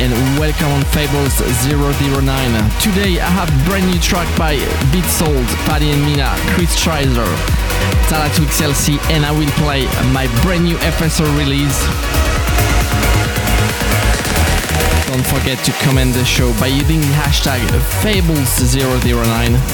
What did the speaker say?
and welcome on Fables 009. Today I have brand new track by Beatsole, Paddy and Mina, Chris Schweizer, Talax with Chelsea and I will play my brand new FSO release. Don't forget to comment the show by using the hashtag Fables009.